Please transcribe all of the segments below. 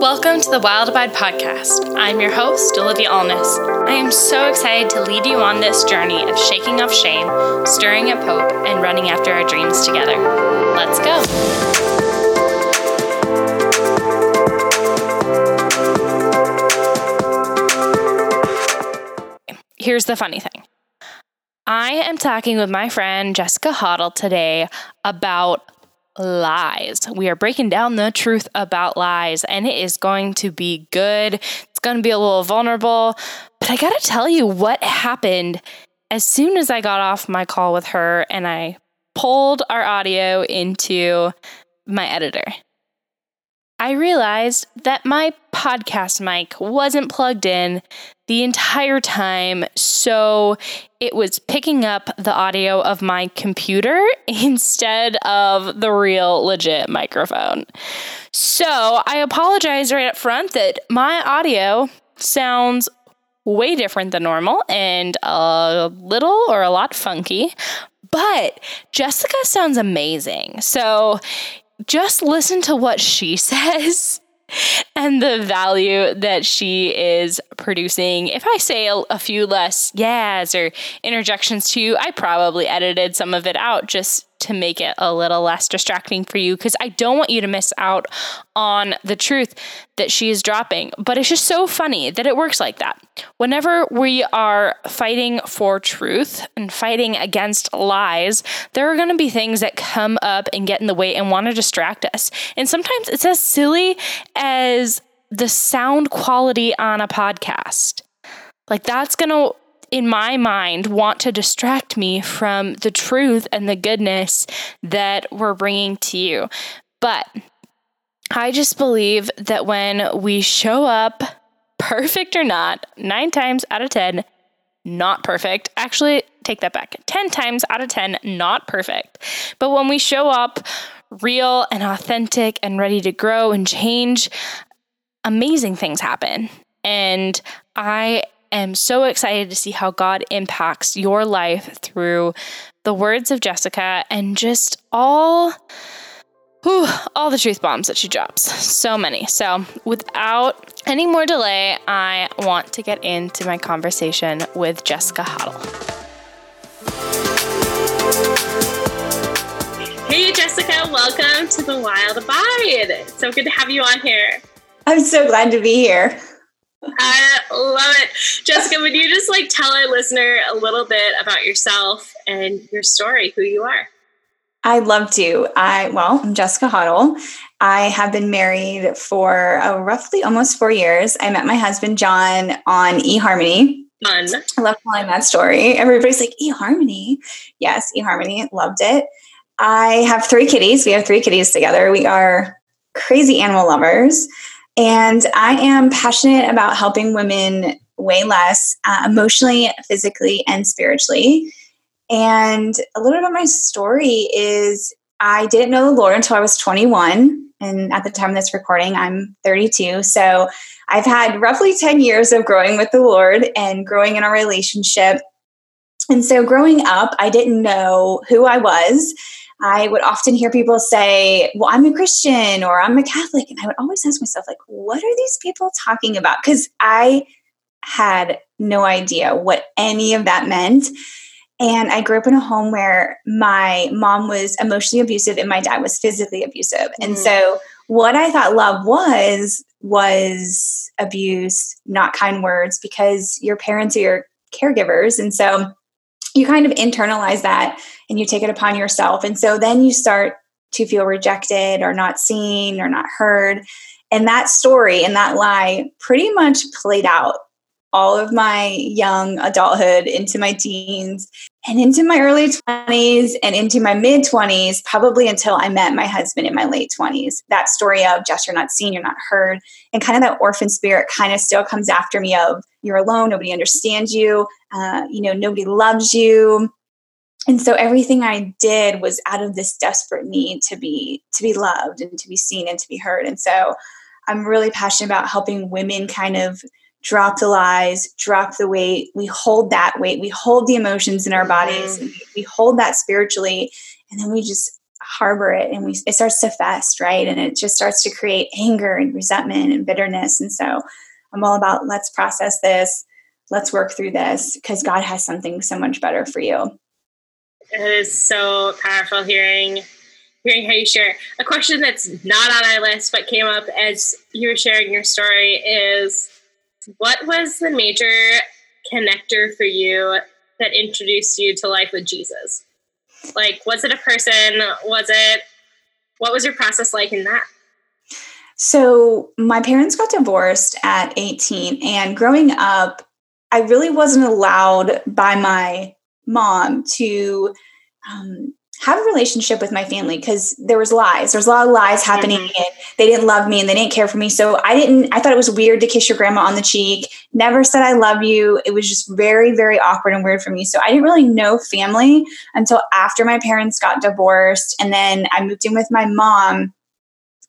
Welcome to the Wild Abide podcast. I'm your host, Olivia Allness. I am so excited to lead you on this journey of shaking off shame, stirring up hope, and running after our dreams together. Let's go. Here's the funny thing. I am talking with my friend Jessica Hottle today about lies. We are breaking down the truth about lies, and it is going to be good. It's going to be a little vulnerable, but I got to tell you what happened as soon as I got off my call with her and I pulled our audio into my editor. I realized that my podcast mic wasn't plugged in the entire time, so it was picking up the audio of my computer instead of the real legit microphone. So I apologize right up front that my audio sounds way different than normal and a little or a lot funky. But Jessica sounds amazing. So just listen to what she says and the value that she is producing. If I say a, a, few less yes or interjections to you, I probably edited some of it out just to make it a little less distracting for you because I don't want you to miss out on the truth that she is dropping. But it's just so funny that it works like that. Whenever we are fighting for truth and fighting against lies, there are going to be things that come up and get in the way and want to distract us. And sometimes it's as silly as the sound quality on a podcast. Like that's going to in my mind, want to distract me from the truth and the goodness that we're bringing to you. But I just believe that when we show up, perfect or not, nine times out of 10, not perfect. Actually, take that back. 10 times out of 10, not perfect. But when we show up real and authentic and ready to grow and change, amazing things happen. And I am so excited to see how God impacts your life through the words of Jessica and just all whew, all the truth bombs that she drops. So many. So, without any more delay, I want to get into my conversation with Jessica Hottle. Hey, Jessica, welcome to the Wild Abide. So good to have you on here. I'm so glad to be here. I love it. Jessica, would you just like tell our listener a little bit about yourself and your story, who you are? I'd love to. I well, I'm Jessica Hottle. I have been married for uh, roughly almost four years. I met my husband John on eHarmony. Fun. I love telling that story. Everybody's like eHarmony. Yes, eHarmony. Loved it. I have three kitties. We have three kitties together. We are crazy animal lovers. And I am passionate about helping women weigh less uh, emotionally, physically, and spiritually. And a little bit of my story is I didn't know the Lord until I was 21. And at the time of this recording, I'm 32. So I've had roughly 10 years of growing with the Lord and growing in a relationship. And so growing up, I didn't know who I was. I would often hear people say, Well, I'm a Christian or I'm a Catholic. And I would always ask myself, like, what are these people talking about? Because I had no idea what any of that meant. And I grew up in a home where my mom was emotionally abusive and my dad was physically abusive. Mm. And so what I thought love was was abuse, not kind words, because your parents are your caregivers. And so you kind of internalize that and you take it upon yourself. And so then you start to feel rejected or not seen or not heard. And that story and that lie pretty much played out all of my young adulthood into my teens and into my early 20s and into my mid 20s, probably until I met my husband in my late 20s. That story of just you're not seen, you're not heard, and kind of that orphan spirit kind of still comes after me of you're alone, nobody understands you, uh, you know, nobody loves you. And so everything I did was out of this desperate need to be to be loved and to be seen and to be heard. And so I'm really passionate about helping women kind of drop the lies, drop the weight. We hold that weight. We hold the emotions in our bodies. Mm-hmm. We hold that spiritually. And then we just harbor it and we it starts to fest, right? And it just starts to create anger and resentment and bitterness. And so I'm all about let's process this, let's work through this because God has something so much better for you. It is so powerful hearing hearing how you share. A question that's not on our list but came up as you were sharing your story is what was the major connector for you that introduced you to life with Jesus? Like, was it a person? Was it, what was your process like in that? So, my parents got divorced at 18, and growing up, I really wasn't allowed by my mom to um, have a relationship with my family because there was lies. There was a lot of lies happening mm-hmm. and they didn't love me and they didn't care for me. So I didn't, I thought it was weird to kiss your grandma on the cheek. Never said I love you. It was just very, very awkward and weird for me. So I didn't really know family until after my parents got divorced. And then I moved in with my mom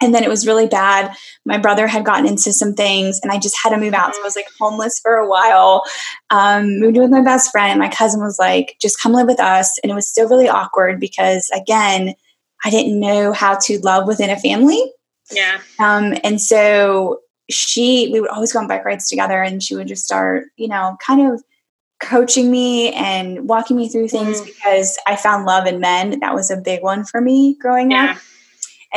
and then it was really bad. My brother had gotten into some things and I just had to move out. So I was like homeless for a while. Um, moved with my best friend. My cousin was like, just come live with us. And it was still really awkward because, again, I didn't know how to love within a family. Yeah. Um, and so she, we would always go on bike rides together and she would just start, you know, kind of coaching me and walking me through things mm. because I found love in men. That was a big one for me growing yeah. up.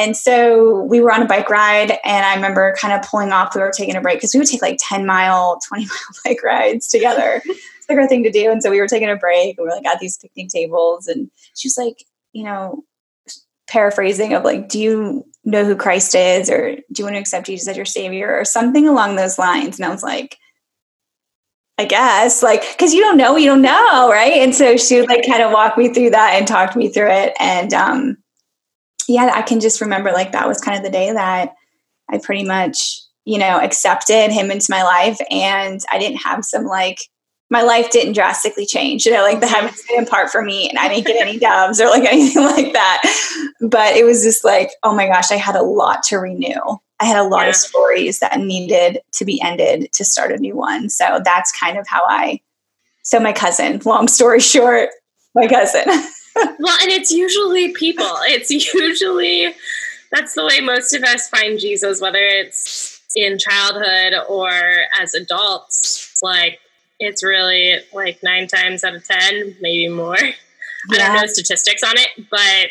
And so we were on a bike ride, and I remember kind of pulling off. We were taking a break because we would take like 10 mile, 20 mile bike rides together. it's like our thing to do. And so we were taking a break, and we are like at these picnic tables. And she was like, you know, paraphrasing of like, do you know who Christ is? Or do you want to accept Jesus as your savior? Or something along those lines. And I was like, I guess, like, because you don't know, you don't know, right? And so she would like kind of walk me through that and talk me through it. And um, yeah, I can just remember like that was kind of the day that I pretty much, you know, accepted him into my life and I didn't have some like my life didn't drastically change. You know, like the heavens didn't part for me and I didn't get any doves or like anything like that. But it was just like, oh my gosh, I had a lot to renew. I had a lot yeah. of stories that needed to be ended to start a new one. So that's kind of how I so my cousin, long story short, my cousin. well, and it's usually people. It's usually that's the way most of us find Jesus, whether it's in childhood or as adults. Like it's really like nine times out of ten, maybe more. Yeah. I don't know statistics on it, but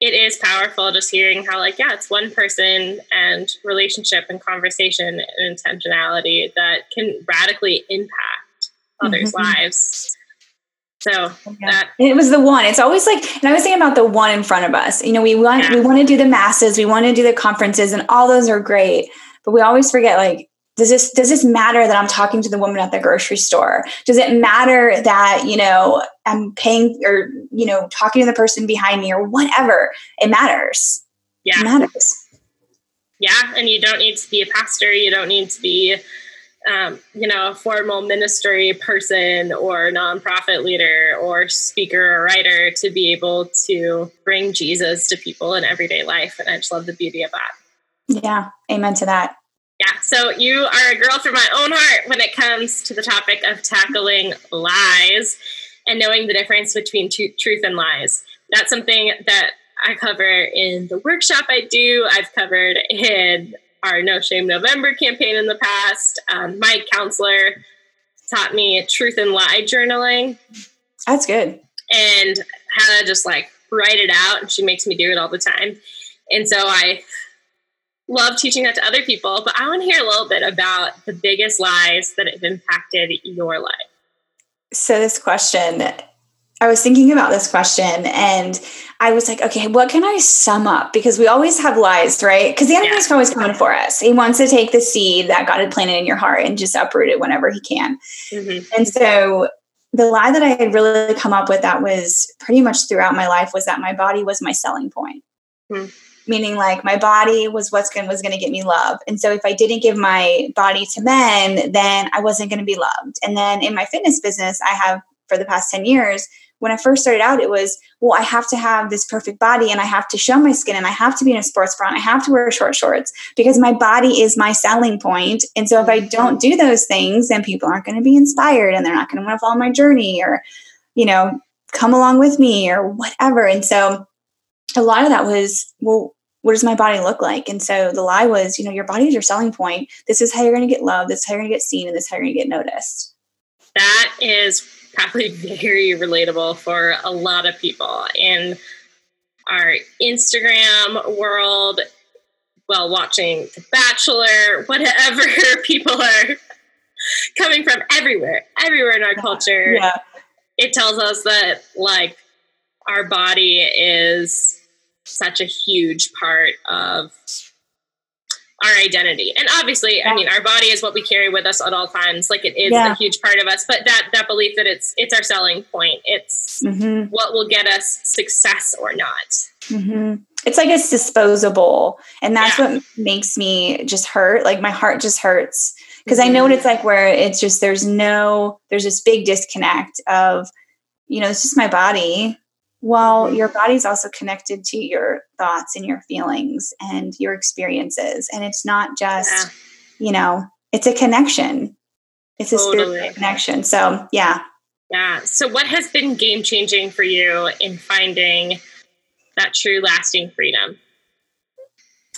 it is powerful just hearing how like yeah it's one person and relationship and conversation and intentionality that can radically impact others mm-hmm. lives so that it was the one. It's always like, and I was thinking about the one in front of us. You know, we want yeah. we want to do the masses, we want to do the conferences, and all those are great. But we always forget, like, does this does this matter that I'm talking to the woman at the grocery store? Does it matter that you know I'm paying or you know talking to the person behind me or whatever? It matters. Yeah, it matters. Yeah, and you don't need to be a pastor. You don't need to be um, you know, a formal ministry person or nonprofit leader or speaker or writer to be able to bring Jesus to people in everyday life. And I just love the beauty of that. Yeah. Amen to that. Yeah. So you are a girl from my own heart when it comes to the topic of tackling lies and knowing the difference between t- truth and lies. That's something that I cover in the workshop I do. I've covered in our No Shame November campaign in the past. Um, my counselor taught me truth and lie journaling. That's good. And how to just like write it out. And she makes me do it all the time. And so I love teaching that to other people. But I want to hear a little bit about the biggest lies that have impacted your life. So, this question I was thinking about this question and I was like, okay, what can I sum up? Because we always have lies, right? Because the enemy's yeah. always coming for us. He wants to take the seed that God had planted in your heart and just uproot it whenever he can. Mm-hmm. And so the lie that I had really come up with that was pretty much throughout my life was that my body was my selling point. Mm. Meaning like my body was what's going was going to get me love. And so if I didn't give my body to men, then I wasn't going to be loved. And then in my fitness business, I have for the past 10 years when I first started out, it was, well, I have to have this perfect body and I have to show my skin and I have to be in a sports bra and I have to wear short shorts because my body is my selling point. And so if I mm-hmm. don't do those things, then people aren't going to be inspired and they're not going to want to follow my journey or, you know, come along with me or whatever. And so a lot of that was, well, what does my body look like? And so the lie was, you know, your body is your selling point. This is how you're going to get love. This is how you're going to get seen, and this is how you're going to get noticed. That is probably very relatable for a lot of people in our Instagram world, well, watching The Bachelor, whatever people are coming from everywhere, everywhere in our culture. Yeah. It tells us that, like, our body is such a huge part of our identity. And obviously. I mean, our body is what we carry with us at all times. Like it is yeah. a huge part of us, but that, that belief that it's, it's our selling point. It's mm-hmm. what will get us success or not. Mm-hmm. It's like it's disposable. And that's yeah. what makes me just hurt. Like my heart just hurts because mm-hmm. I know what it's like where it's just, there's no, there's this big disconnect of, you know, it's just my body well, mm-hmm. your body's also connected to your thoughts and your feelings and your experiences. And it's not just, yeah. you know, it's a connection. It's totally. a spiritual connection. So, yeah. Yeah. So, what has been game changing for you in finding that true lasting freedom?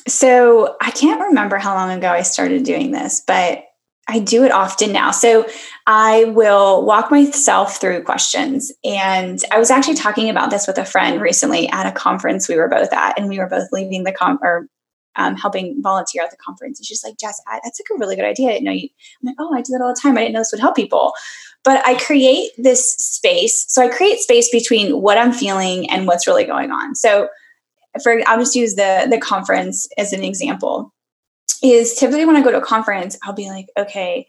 So, I can't remember how long ago I started doing this, but I do it often now. So I will walk myself through questions. And I was actually talking about this with a friend recently at a conference we were both at, and we were both leaving the com or um, helping volunteer at the conference. And she's like, Jess, I, that's like a really good idea. I know you. I'm like, oh, I do that all the time. I didn't know this would help people. But I create this space. So I create space between what I'm feeling and what's really going on. So for I'll just use the the conference as an example is typically when I go to a conference, I'll be like, okay,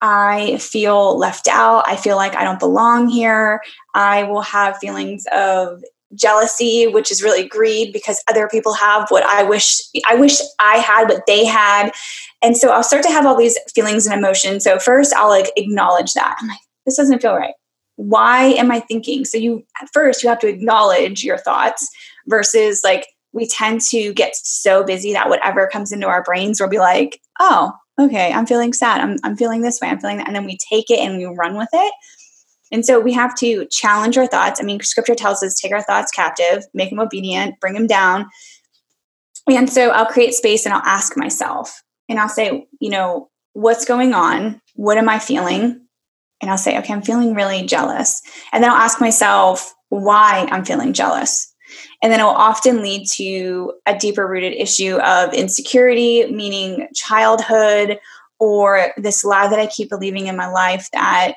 I feel left out. I feel like I don't belong here. I will have feelings of jealousy, which is really greed because other people have what I wish I wish I had what they had. And so I'll start to have all these feelings and emotions. So first I'll like acknowledge that. I'm like, this doesn't feel right. Why am I thinking? So you at first you have to acknowledge your thoughts versus like we tend to get so busy that whatever comes into our brains, we'll be like, oh, okay, I'm feeling sad. I'm, I'm feeling this way. I'm feeling that. And then we take it and we run with it. And so we have to challenge our thoughts. I mean, scripture tells us take our thoughts captive, make them obedient, bring them down. And so I'll create space and I'll ask myself, and I'll say, you know, what's going on? What am I feeling? And I'll say, okay, I'm feeling really jealous. And then I'll ask myself why I'm feeling jealous. And then it will often lead to a deeper rooted issue of insecurity, meaning childhood, or this lie that I keep believing in my life that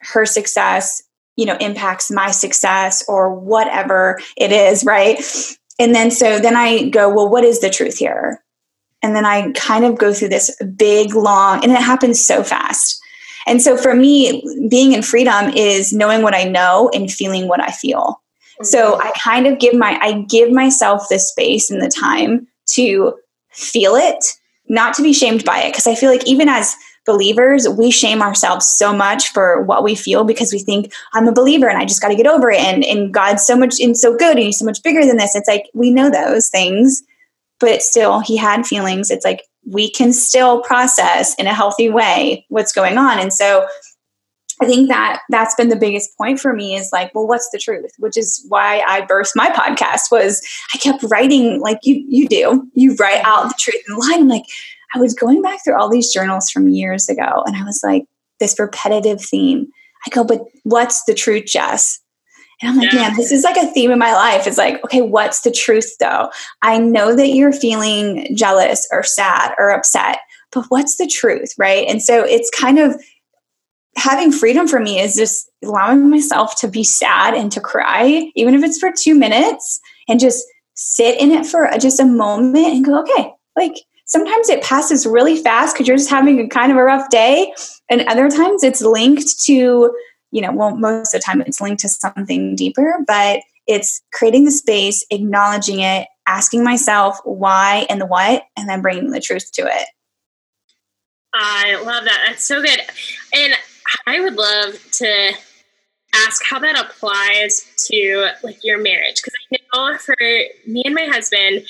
her success, you know, impacts my success or whatever it is, right? And then so then I go, well, what is the truth here? And then I kind of go through this big, long, and it happens so fast. And so for me, being in freedom is knowing what I know and feeling what I feel. So. I kind of give my I give myself the space and the time to feel it, not to be shamed by it because I feel like even as believers, we shame ourselves so much for what we feel because we think I'm a believer and I just got to get over it and and God's so much and so good and he's so much bigger than this. It's like we know those things, but still he had feelings. It's like we can still process in a healthy way what's going on. And so I think that that's been the biggest point for me is like, well, what's the truth? Which is why I burst my podcast was I kept writing like you you do. You write out the truth in line. I'm like, I was going back through all these journals from years ago and I was like, this repetitive theme. I go, but what's the truth, Jess? And I'm like, yeah. man, this is like a theme in my life. It's like, okay, what's the truth though? I know that you're feeling jealous or sad or upset, but what's the truth? Right. And so it's kind of having freedom for me is just allowing myself to be sad and to cry, even if it's for two minutes, and just sit in it for just a moment and go, okay, like sometimes it passes really fast because you're just having a kind of a rough day. And other times it's linked to, you know, well, most of the time it's linked to something deeper, but it's creating the space, acknowledging it, asking myself why and the what, and then bringing the truth to it. I love that. That's so good. And I would love to ask how that applies to like your marriage because I know for me and my husband,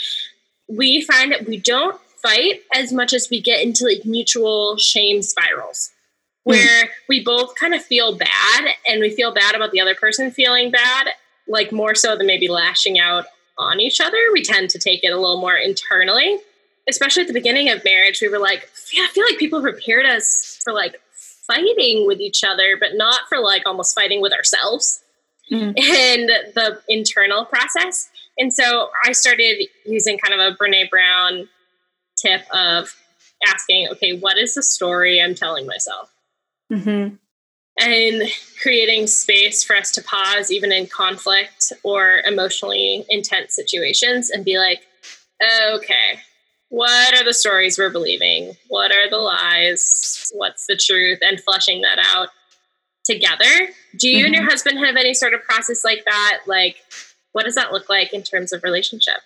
we find that we don't fight as much as we get into like mutual shame spirals hmm. where mm. we both kind of feel bad and we feel bad about the other person feeling bad, like more so than maybe lashing out on each other. We tend to take it a little more internally, especially at the beginning of marriage. We were like, yeah, I feel like people prepared us for like fighting with each other, but not for like almost fighting with ourselves mm-hmm. and the internal process. And so I started using kind of a Brene Brown tip of asking, okay, what is the story I'm telling myself? Mm-hmm. And creating space for us to pause, even in conflict or emotionally intense situations, and be like, okay, what are the stories we're believing? What are the lies? What's the truth? And flushing that out together. Do you mm-hmm. and your mm-hmm. husband have any sort of process like that? Like, what does that look like in terms of relationship?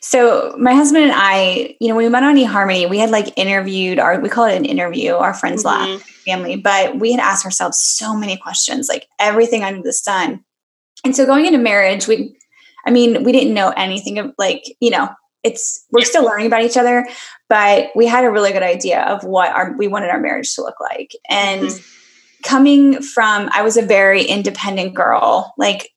So my husband and I, you know, when we met on eHarmony, we had like interviewed our, we call it an interview, our friends mm-hmm. lab family, but we had asked ourselves so many questions, like everything under the sun. And so going into marriage, we, I mean, we didn't know anything of like, you know, it's we're still learning about each other, but we had a really good idea of what our we wanted our marriage to look like. And mm-hmm. coming from I was a very independent girl, like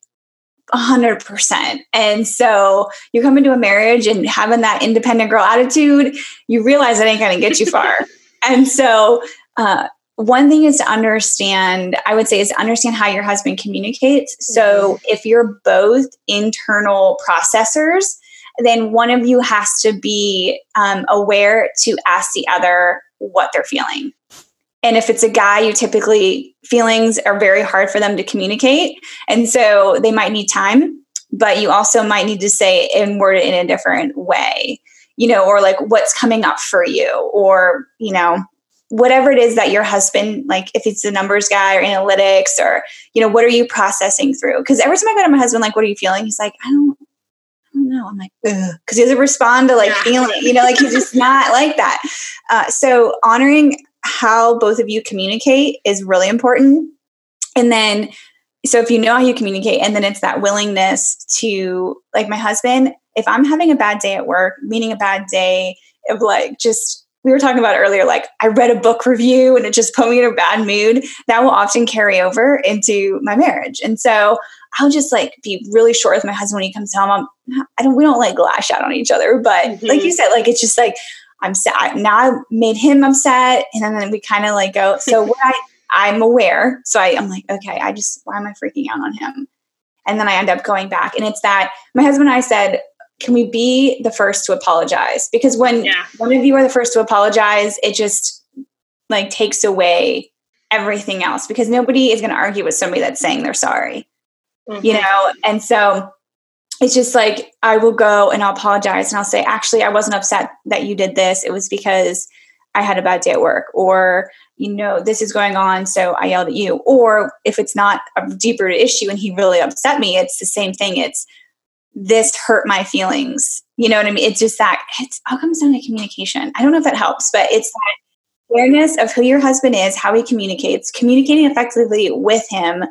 hundred percent. And so you come into a marriage and having that independent girl attitude, you realize it ain't gonna get you far. and so uh, one thing is to understand, I would say, is to understand how your husband communicates. So mm-hmm. if you're both internal processors, then one of you has to be um, aware to ask the other what they're feeling. And if it's a guy, you typically feelings are very hard for them to communicate. And so they might need time, but you also might need to say and word it in a different way, you know, or like what's coming up for you, or, you know, whatever it is that your husband, like if it's the numbers guy or analytics or, you know, what are you processing through? Because every time I go to my husband, like, what are you feeling? He's like, I don't, don't know. I'm like, because he doesn't respond to like yeah. feeling, you know, like he's just not like that. Uh, so honoring how both of you communicate is really important. And then, so if you know how you communicate, and then it's that willingness to, like my husband, if I'm having a bad day at work, meaning a bad day of like just we were talking about earlier, like I read a book review and it just put me in a bad mood, that will often carry over into my marriage. And so I'll just like be really short with my husband when he comes home. I'm, I don't, we don't like lash out on each other, but mm-hmm. like you said, like it's just like I'm sad. Now I made him upset, and then we kind of like go. So what I I'm aware, so I, I'm like, okay, I just why am I freaking out on him? And then I end up going back, and it's that my husband and I said, can we be the first to apologize? Because when yeah. one of you are the first to apologize, it just like takes away everything else because nobody is going to argue with somebody that's saying they're sorry mm-hmm. you know? And so it's just like, I will go and I'll apologize and I'll say, actually, I wasn't upset that you did this. It was because I had a bad day at work, or, you know, this is going on. So I yelled at you. Or if it's not a deeper issue and he really upset me, it's the same thing. It's, this hurt my feelings. You know what I mean? It's just that it's all comes down to communication. I don't know if that helps, but it's that awareness of who your husband is, how he communicates, communicating effectively with him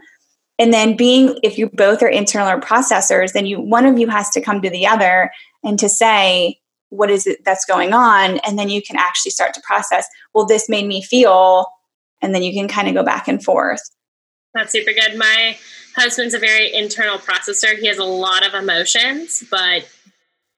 and then being if you both are internal or processors then you one of you has to come to the other and to say what is it that's going on? And then you can actually start to process well this made me feel and then you can kind of go back and forth. That's super good. My husband's a very internal processor. He has a lot of emotions but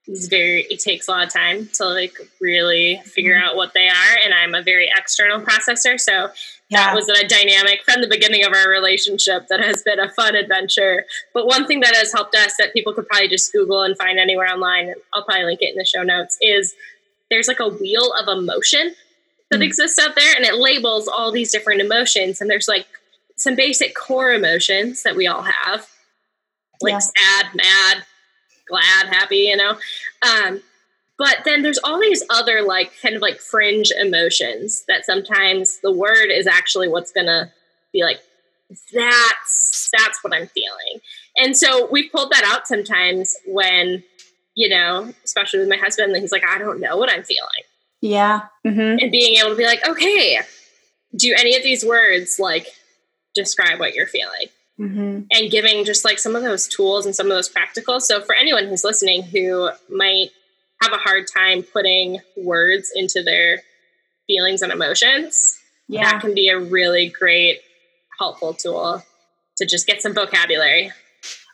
he's very it takes a lot of time to like really figure mm-hmm. out what they are and i'm a very external processor so yeah. that was a dynamic from the beginning of our relationship that has been a fun adventure but one thing that has helped us that people could probably just google and find anywhere online i'll probably link it in the show notes is there's like a wheel of emotion that mm-hmm. exists out there and it labels all these different emotions and there's like some basic core emotions that we all have like yeah. sad mad glad, happy, you know. Um, but then there's all these other like kind of like fringe emotions that sometimes the word is actually what's gonna be like that's that's what i'm feeling and so we pulled that out sometimes when you know especially with my husband he's like i don't know what i'm feeling yeah mm-hmm. and being able to be like okay do any of these words like describe what you're feeling mm-hmm. and giving just like some of those tools and some of those practical. So for anyone who's listening who might have a hard time putting words into their feelings and emotions, yeah. that can be a really great helpful tool to just get some vocabulary.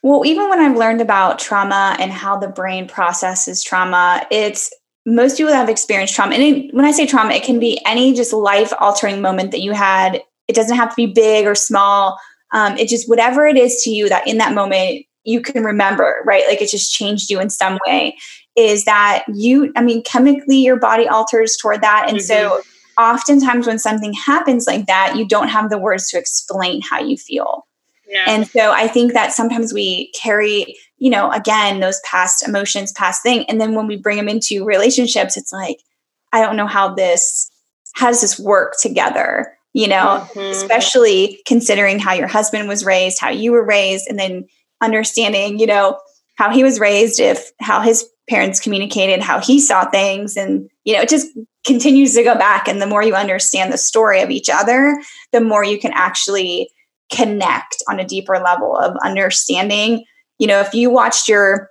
Well, even when I've learned about trauma and how the brain processes trauma, it's most people that have experienced trauma. And it, when I say trauma, it can be any just life altering moment that you had. It doesn't have to be big or small. Um, it just whatever it is to you that in that moment you can remember, right? Like it just changed you in some way. Is that you? I mean, chemically, your body alters toward that, and mm-hmm. so oftentimes when something happens like that, you don't have the words to explain how you feel. Yeah. And so I think that sometimes we carry, you know, again, those past emotions, past thing. And then when we bring them into relationships, it's like, I don't know how this, how does this work together? You know, mm-hmm. especially considering how your husband was raised, how you were raised, and then understanding, you know, how he was raised, if how his parents communicated, how he saw things. And, you know, it just continues to go back. And the more you understand the story of each other, the more you can actually connect on a deeper level of understanding. You know, if you watched your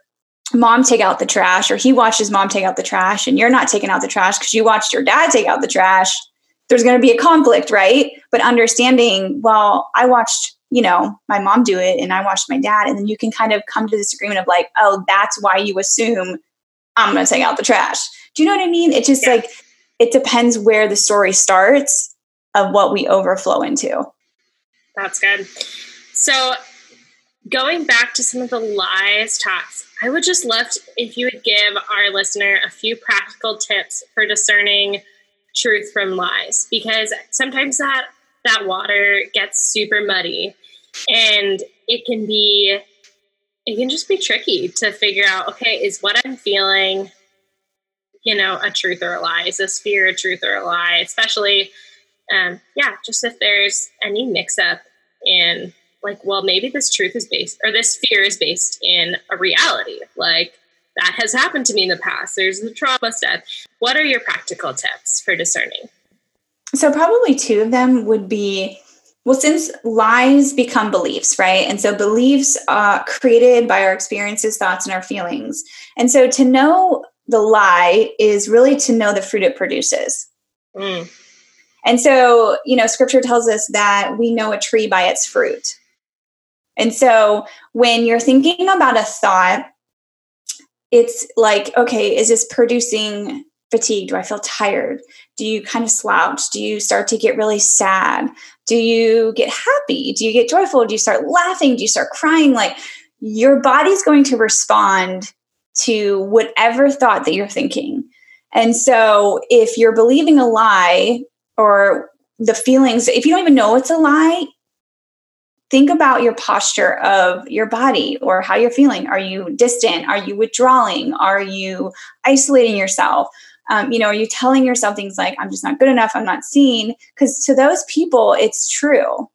mom take out the trash or he watched his mom take out the trash and you're not taking out the trash because you watched your dad take out the trash, there's going to be a conflict, right? But understanding, well, I watched, you know, my mom do it and I watched my dad. And then you can kind of come to this agreement of like, oh, that's why you assume I'm going to take out the trash. Do you know what I mean? It just yeah. like, it depends where the story starts of what we overflow into. That's good. So, going back to some of the lies talks, I would just love to, if you would give our listener a few practical tips for discerning truth from lies, because sometimes that that water gets super muddy, and it can be it can just be tricky to figure out. Okay, is what I'm feeling, you know, a truth or a lie? Is this fear a truth or a lie? Especially um, yeah, just if there's any mix up in like, well, maybe this truth is based or this fear is based in a reality. Like that has happened to me in the past. There's the trauma stuff. What are your practical tips for discerning? So, probably two of them would be well, since lies become beliefs, right? And so beliefs are created by our experiences, thoughts, and our feelings. And so to know the lie is really to know the fruit it produces. Mm. And so, you know, scripture tells us that we know a tree by its fruit. And so when you're thinking about a thought, it's like, okay, is this producing fatigue? Do I feel tired? Do you kind of slouch? Do you start to get really sad? Do you get happy? Do you get joyful? Do you start laughing? Do you start crying? Like your body's going to respond to whatever thought that you're thinking. And so if you're believing a lie or the feelings, if you don't even know it's a lie, think about your posture of your body or how you're feeling. Are you distant? Are you withdrawing? Are you isolating yourself? Um, you know, are you telling yourself things like, I'm just not good enough, I'm not seen? Because to those people, it's true,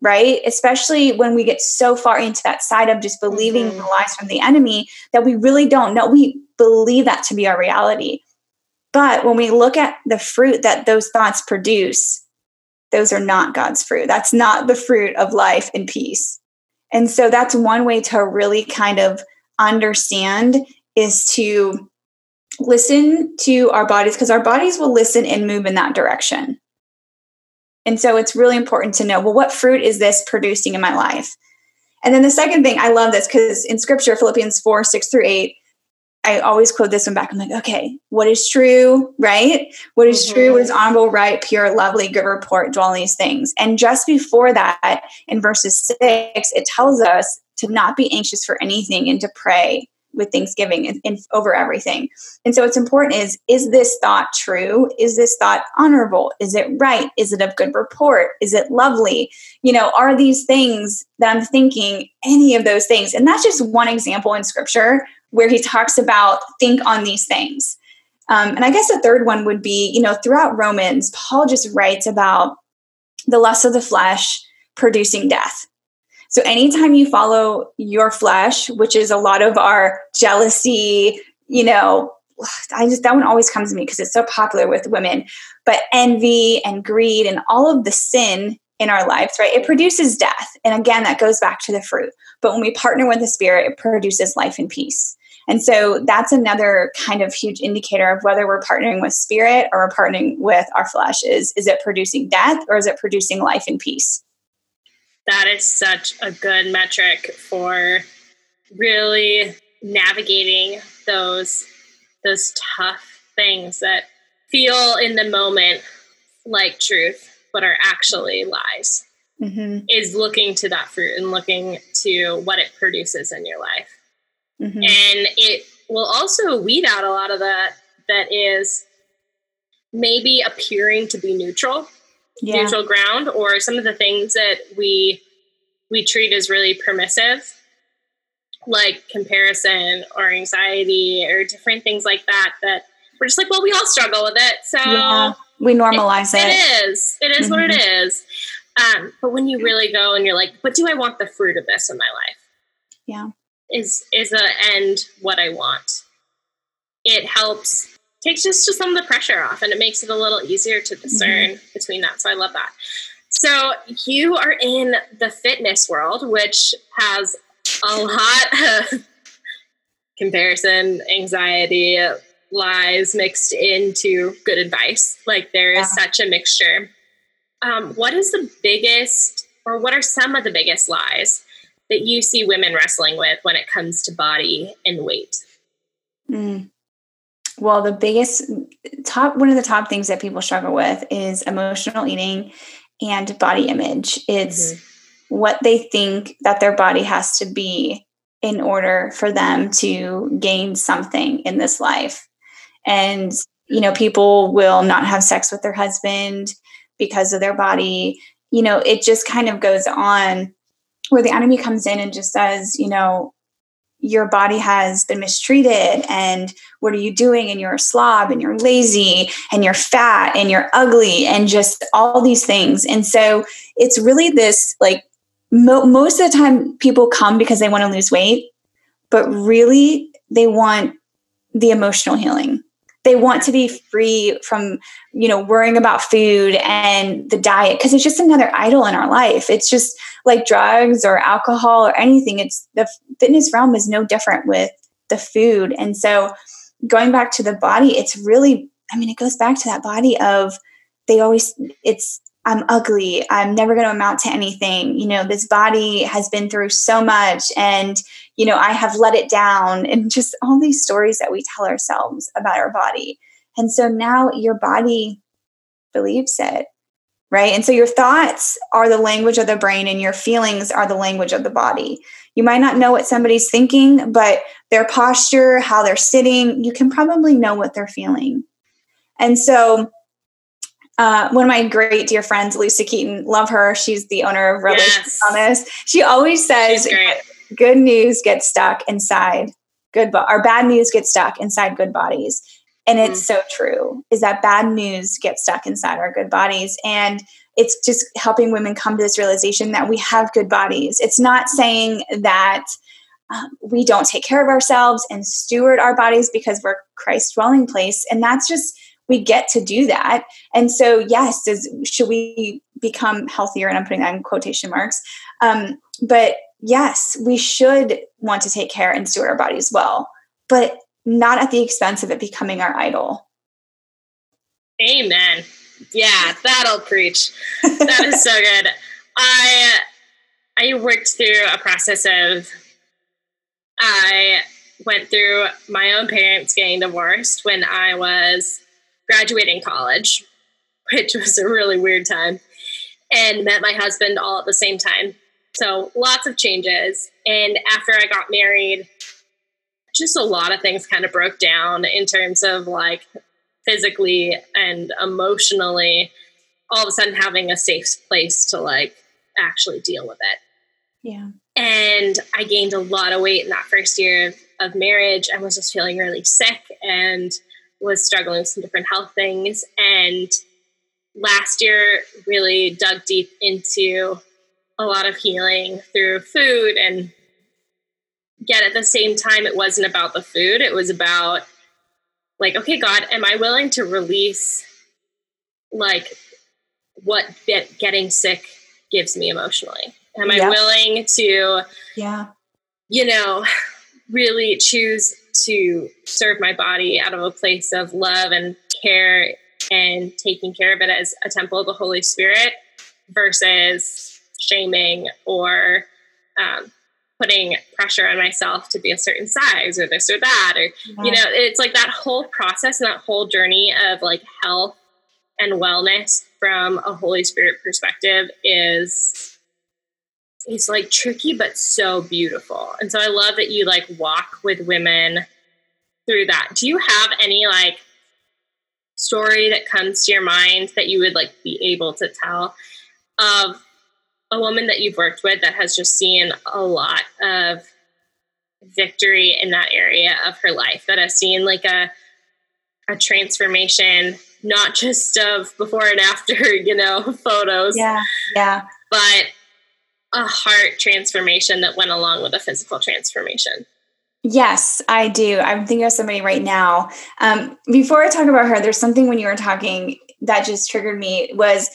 right? Especially when we get so far into that side of just believing mm-hmm. the lies from the enemy that we really don't know. We believe that to be our reality. But when we look at the fruit that those thoughts produce, those are not God's fruit. That's not the fruit of life and peace. And so that's one way to really kind of understand is to listen to our bodies because our bodies will listen and move in that direction. And so it's really important to know well, what fruit is this producing in my life? And then the second thing, I love this because in scripture, Philippians 4 6 through 8, I always quote this one back. I'm like, okay, what is true, right? What is mm-hmm. true, what is mm-hmm. honorable, right, pure, lovely, good report, dwell on these things. And just before that, in verses six, it tells us to not be anxious for anything and to pray with thanksgiving and, and, over everything. And so what's important is is this thought true? Is this thought honorable? Is it right? Is it of good report? Is it lovely? You know, are these things that I'm thinking any of those things? And that's just one example in scripture where he talks about think on these things. Um, and I guess the third one would be, you know, throughout Romans, Paul just writes about the lust of the flesh producing death. So anytime you follow your flesh, which is a lot of our jealousy, you know, I just that one always comes to me because it's so popular with women, but envy and greed and all of the sin in our lives, right? It produces death. And again, that goes back to the fruit. But when we partner with the spirit, it produces life and peace. And so that's another kind of huge indicator of whether we're partnering with spirit or we're partnering with our flesh is is it producing death or is it producing life and peace? That is such a good metric for really navigating those those tough things that feel in the moment like truth but are actually lies mm-hmm. is looking to that fruit and looking to what it produces in your life mm-hmm. and it will also weed out a lot of that that is maybe appearing to be neutral yeah. neutral ground or some of the things that we we treat as really permissive like comparison or anxiety or different things like that that we're just like well we all struggle with it so yeah, we normalize it, it. it is it is mm-hmm. what it mm-hmm. um, but when you really go and you're like but do i want the fruit of this in my life yeah is is a end what i want it helps takes just, just some of the pressure off and it makes it a little easier to discern mm-hmm. between that. So I love that. So you are in the fitness world, which has a lot of comparison, anxiety, lies mixed into good advice. Like there is yeah. such a mixture. Um, what is the biggest, or what are some of the biggest lies that you see women wrestling with when it comes to body and weight? Mm. Well, the biggest top one of the top things that people struggle with is emotional eating and body image. It's mm-hmm. what they think that their body has to be in order for them to gain something in this life. And you know, people will not have sex with their husband because of their body. You know, it just kind of goes on where the enemy comes in and just says, you know, your body has been mistreated and what are you doing? And you're a slob and you're lazy and you're fat and you're ugly and just all these things. And so it's really this like mo- most of the time people come because they want to lose weight but really they want the emotional healing they want to be free from you know worrying about food and the diet because it's just another idol in our life. It's just like drugs or alcohol or anything. It's the fitness realm is no different with the food. And so going back to the body it's really i mean it goes back to that body of they always it's i'm ugly i'm never going to amount to anything you know this body has been through so much and you know, I have let it down, and just all these stories that we tell ourselves about our body. And so now your body believes it, right? And so your thoughts are the language of the brain, and your feelings are the language of the body. You might not know what somebody's thinking, but their posture, how they're sitting, you can probably know what they're feeling. And so, uh, one of my great dear friends, Lisa Keaton, love her. She's the owner of Revelation yes. She always says, good news gets stuck inside good bo- or bad news gets stuck inside good bodies and it's mm. so true is that bad news gets stuck inside our good bodies and it's just helping women come to this realization that we have good bodies it's not saying that um, we don't take care of ourselves and steward our bodies because we're christ's dwelling place and that's just we get to do that and so yes does should we become healthier and i'm putting that in quotation marks um, but yes, we should want to take care and steward our bodies well, but not at the expense of it becoming our idol. Amen. Yeah, that'll preach. That is so good. I I worked through a process of I went through my own parents getting divorced when I was graduating college, which was a really weird time, and met my husband all at the same time. So lots of changes. And after I got married, just a lot of things kind of broke down in terms of like physically and emotionally, all of a sudden having a safe place to like actually deal with it. Yeah. And I gained a lot of weight in that first year of, of marriage. I was just feeling really sick and was struggling with some different health things. And last year really dug deep into a lot of healing through food. And yet at the same time it wasn't about the food. It was about like okay god am i willing to release like what get, getting sick gives me emotionally? Am i willing to yeah. you know really choose to serve my body out of a place of love and care and taking care of it as a temple of the holy spirit versus shaming or um, putting pressure on myself to be a certain size or this or that or yeah. you know it's like that whole process and that whole journey of like health and wellness from a holy spirit perspective is is like tricky but so beautiful. And so i love that you like walk with women through that. Do you have any like story that comes to your mind that you would like be able to tell of a woman that you've worked with that has just seen a lot of victory in that area of her life that has seen like a a transformation not just of before and after you know photos? Yeah yeah. But a heart transformation that went along with a physical transformation Yes, I do. I'm thinking of somebody right now. Um, before I talk about her, there's something when you were talking that just triggered me was,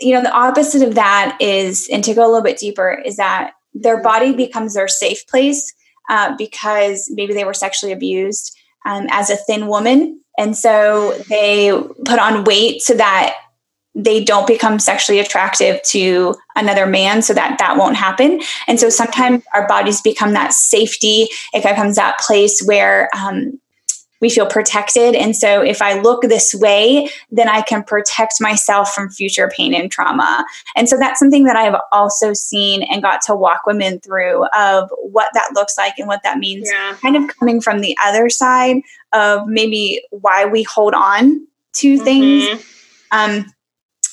you know, the opposite of that is, and to go a little bit deeper, is that their body becomes their safe place uh, because maybe they were sexually abused um, as a thin woman. And so they put on weight so that they don't become sexually attractive to another man so that that won't happen. And so sometimes our bodies become that safety. It becomes that place where um, we feel protected. And so if i look this way then i can protect myself from future pain and trauma. And so that's something that i've also seen and got to walk women through of what that looks like and what that means yeah. kind of coming from the other side of maybe why we hold on to mm-hmm. things um,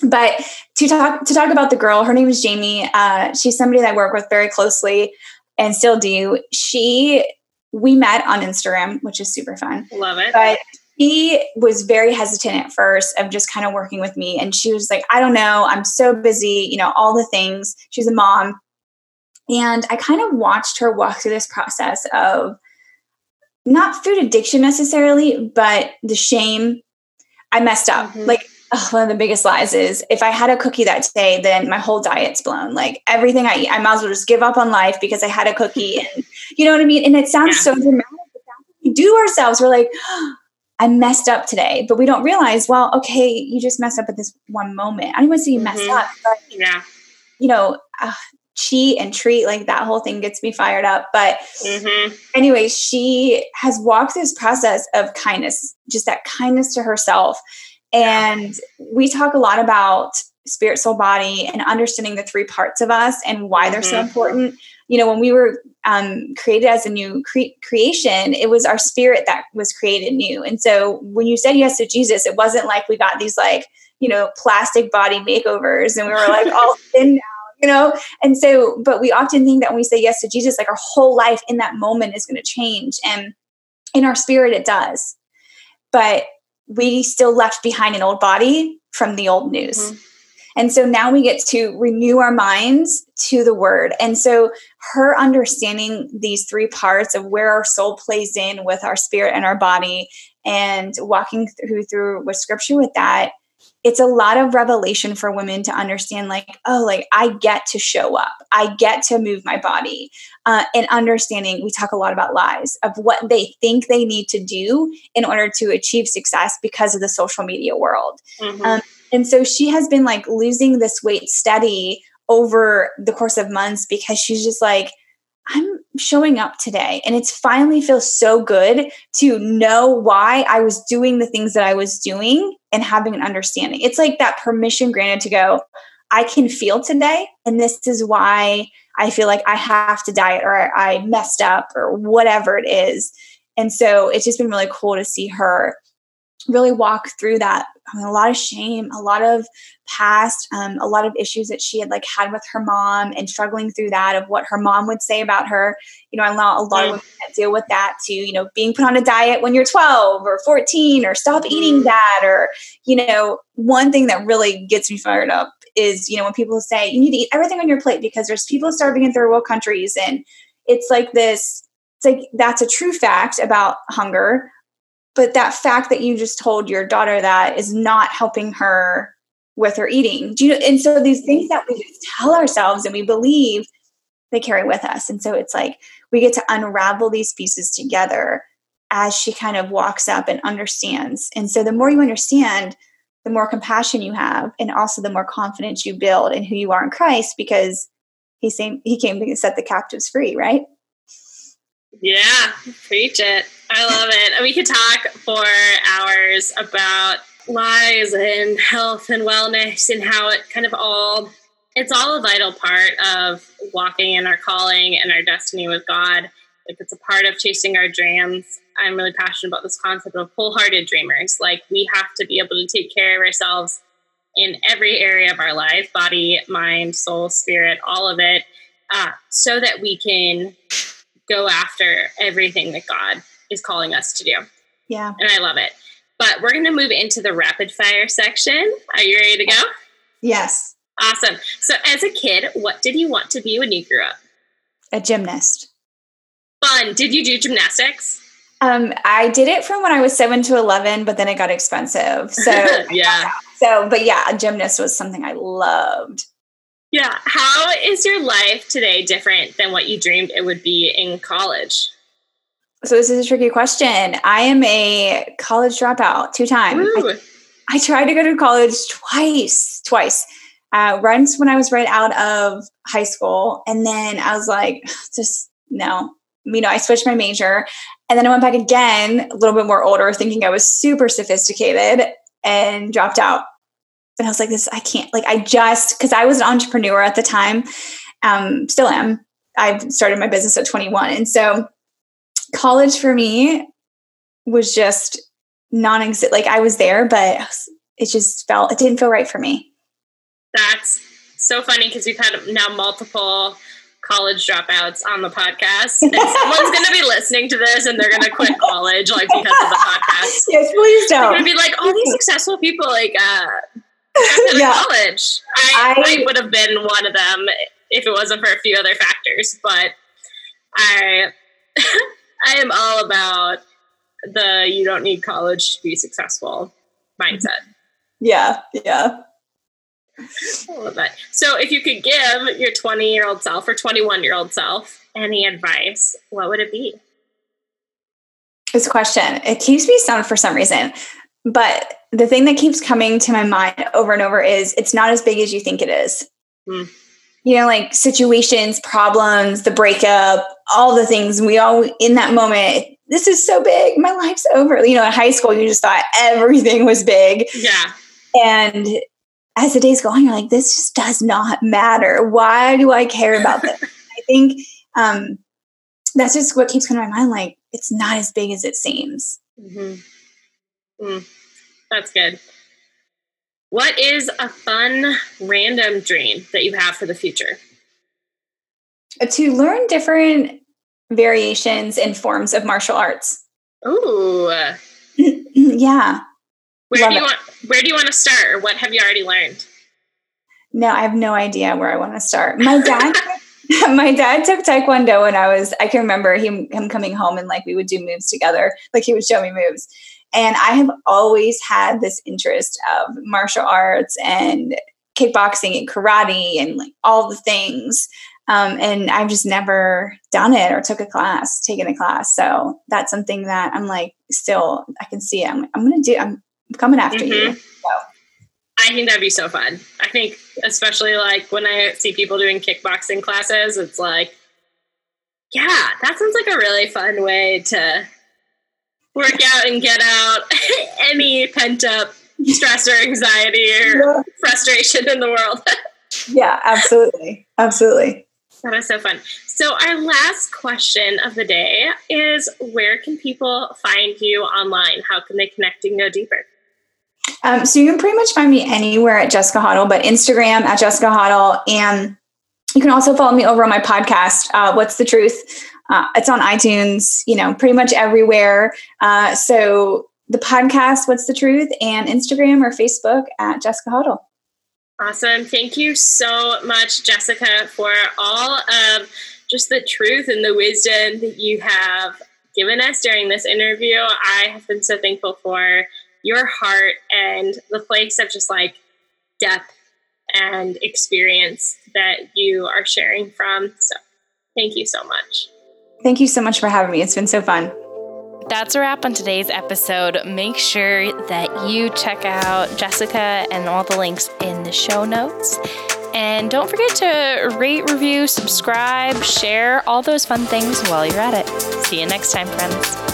but to talk to talk about the girl, her name is Jamie. Uh, she's somebody that I work with very closely and still do. She we met on Instagram, which is super fun. Love it. But she was very hesitant at first of just kind of working with me. And she was like, I don't know, I'm so busy, you know, all the things. She's a mom. And I kind of watched her walk through this process of not food addiction necessarily, but the shame. I messed up. Mm-hmm. Like oh, one of the biggest lies is if I had a cookie that day, then my whole diet's blown. Like everything I eat, I might as well just give up on life because I had a cookie. And you know what I mean? And it sounds yeah. so dramatic, but that's what we do ourselves. We're like, oh, I messed up today, but we don't realize, well, okay, you just messed up at this one moment. I don't want to say you messed mm-hmm. up, but yeah, you know, uh, cheat and treat, like that whole thing gets me fired up. But mm-hmm. anyway, she has walked this process of kindness, just that kindness to herself and we talk a lot about spirit, soul, body, and understanding the three parts of us and why mm-hmm. they're so mm-hmm. important. You know, when we were um, created as a new cre- creation, it was our spirit that was created new. And so when you said yes to Jesus, it wasn't like we got these like, you know, plastic body makeovers and we were like all thin now you know and so but we often think that when we say yes to jesus like our whole life in that moment is going to change and in our spirit it does but we still left behind an old body from the old news. Mm-hmm. And so now we get to renew our minds to the word. And so her understanding these three parts of where our soul plays in with our spirit and our body and walking through through with scripture with that it's a lot of revelation for women to understand like oh like i get to show up. I get to move my body. Uh, and understanding we talk a lot about lies of what they think they need to do in order to achieve success because of the social media world. Mm-hmm. um, and so she has been like losing this weight steady over the course of months because she's just like I'm showing up today. And it's finally feels so good to know why I was doing the things that I was doing and having an understanding. It's like that permission granted to go, I can feel today. And this is why I feel like I have to diet or I messed up or whatever it is. And so it's just been really cool to see her really walk through that. I mean, a lot of shame, a lot of past, um, a lot of issues that she had like had with her mom and struggling through that of what her mom would say about her. You know, a lot, a lot of women that deal with that too, you know, being put on a diet when you're 12 or 14 or stop eating mm-hmm. that. Or, you know, one thing that really gets me fired up is, you know, when people say you need to eat everything on your plate because there's people starving in third world countries. And it's like this, it's like that's a true fact about hunger but that fact that you just told your daughter that is not helping her with her eating. Do you and so these things that we just tell ourselves and we believe they carry with us. And so it's like we get to unravel these pieces together as she kind of walks up and understands. And so the more you understand, the more compassion you have, and also the more confidence you build in who you are in Christ, because he came he came to set the captives free, right? Yeah, preach it. I love it. We could talk for hours about lies and health and wellness and how it kind of all it's all a vital part of walking in our calling and our destiny with God. Like it's a part of chasing our dreams. I'm really passionate about this concept of wholehearted dreamers. Like we have to be able to take care of ourselves in every area of our life body, mind, soul, spirit, all of it uh, so that we can go after everything that God is calling us to do. Yeah. And I love it. But we're going to move into the rapid fire section. Are you ready to go? Yes. Awesome. So, as a kid, what did you want to be when you grew up? A gymnast. Fun. Did you do gymnastics? Um, I did it from when I was seven to eleven, but then it got expensive. So yeah. So, but yeah, a gymnast was something I loved. Yeah. How is your life today different than what you dreamed it would be in college? So this is a tricky question. I am a college dropout two times. I, I, tried to go to college twice, twice. Uh, once when I was right out of high school, and then I was like, just no. You know, I switched my major, and then I went back again, a little bit more older, thinking I was super sophisticated, and dropped out. And I was like, this, I can't, like, I just, because I was an entrepreneur at the time, um, still am. I started my business at 21. And so college for me was just non exist. Like I was there, but it just felt, it didn't feel right for me. That's so funny because we've had now multiple college dropouts on the podcast. And someone's going to be listening to this and they're going to quit college like because of the podcast. Yes, please don't. They're be like, all these successful people like uh yeah. college. I, I, I would have been one of them if it wasn't for a few other factors, but I I am all about the you don't need college to be successful mindset. Yeah, yeah. I love that. So, if you could give your 20 year old self or 21 year old self any advice, what would it be? This question, it keeps me stoned for some reason. But the thing that keeps coming to my mind over and over is it's not as big as you think it is. Mm. You know, like situations, problems, the breakup, all the things we all in that moment. This is so big. My life's over. You know, in high school, you just thought everything was big. Yeah. And as the days go on, you're like, this just does not matter. Why do I care about this? I think um, that's just what keeps coming to my mind. Like, it's not as big as it seems. Mm-hmm. Mm, that's good. What is a fun random dream that you have for the future? To learn different variations and forms of martial arts. Ooh. yeah. Where Love do you it. want where do you want to start or what have you already learned? No, I have no idea where I want to start. My dad my dad took taekwondo when I was I can remember him him coming home and like we would do moves together. Like he would show me moves. And I have always had this interest of martial arts and kickboxing and karate and like all the things. Um, and I've just never done it or took a class, taken a class. So that's something that I'm like, still, I can see it. I'm, I'm going to do, I'm coming after mm-hmm. you. So. I think that'd be so fun. I think, especially like when I see people doing kickboxing classes, it's like, yeah, that sounds like a really fun way to work out and get out any pent up stress or anxiety or yeah. frustration in the world. yeah, absolutely. Absolutely. That is so fun. So, our last question of the day is where can people find you online? How can they connect and go deeper? Um, so, you can pretty much find me anywhere at Jessica Hottle, but Instagram at Jessica Hottle. And you can also follow me over on my podcast, uh, What's the Truth? Uh, it's on iTunes, you know, pretty much everywhere. Uh, so, the podcast, What's the Truth? and Instagram or Facebook at Jessica Hottle. Awesome. Thank you so much, Jessica, for all of just the truth and the wisdom that you have given us during this interview. I have been so thankful for your heart and the place of just like depth and experience that you are sharing from. So, thank you so much. Thank you so much for having me. It's been so fun. That's a wrap on today's episode. Make sure that you check out Jessica and all the links in the show notes. And don't forget to rate, review, subscribe, share, all those fun things while you're at it. See you next time, friends.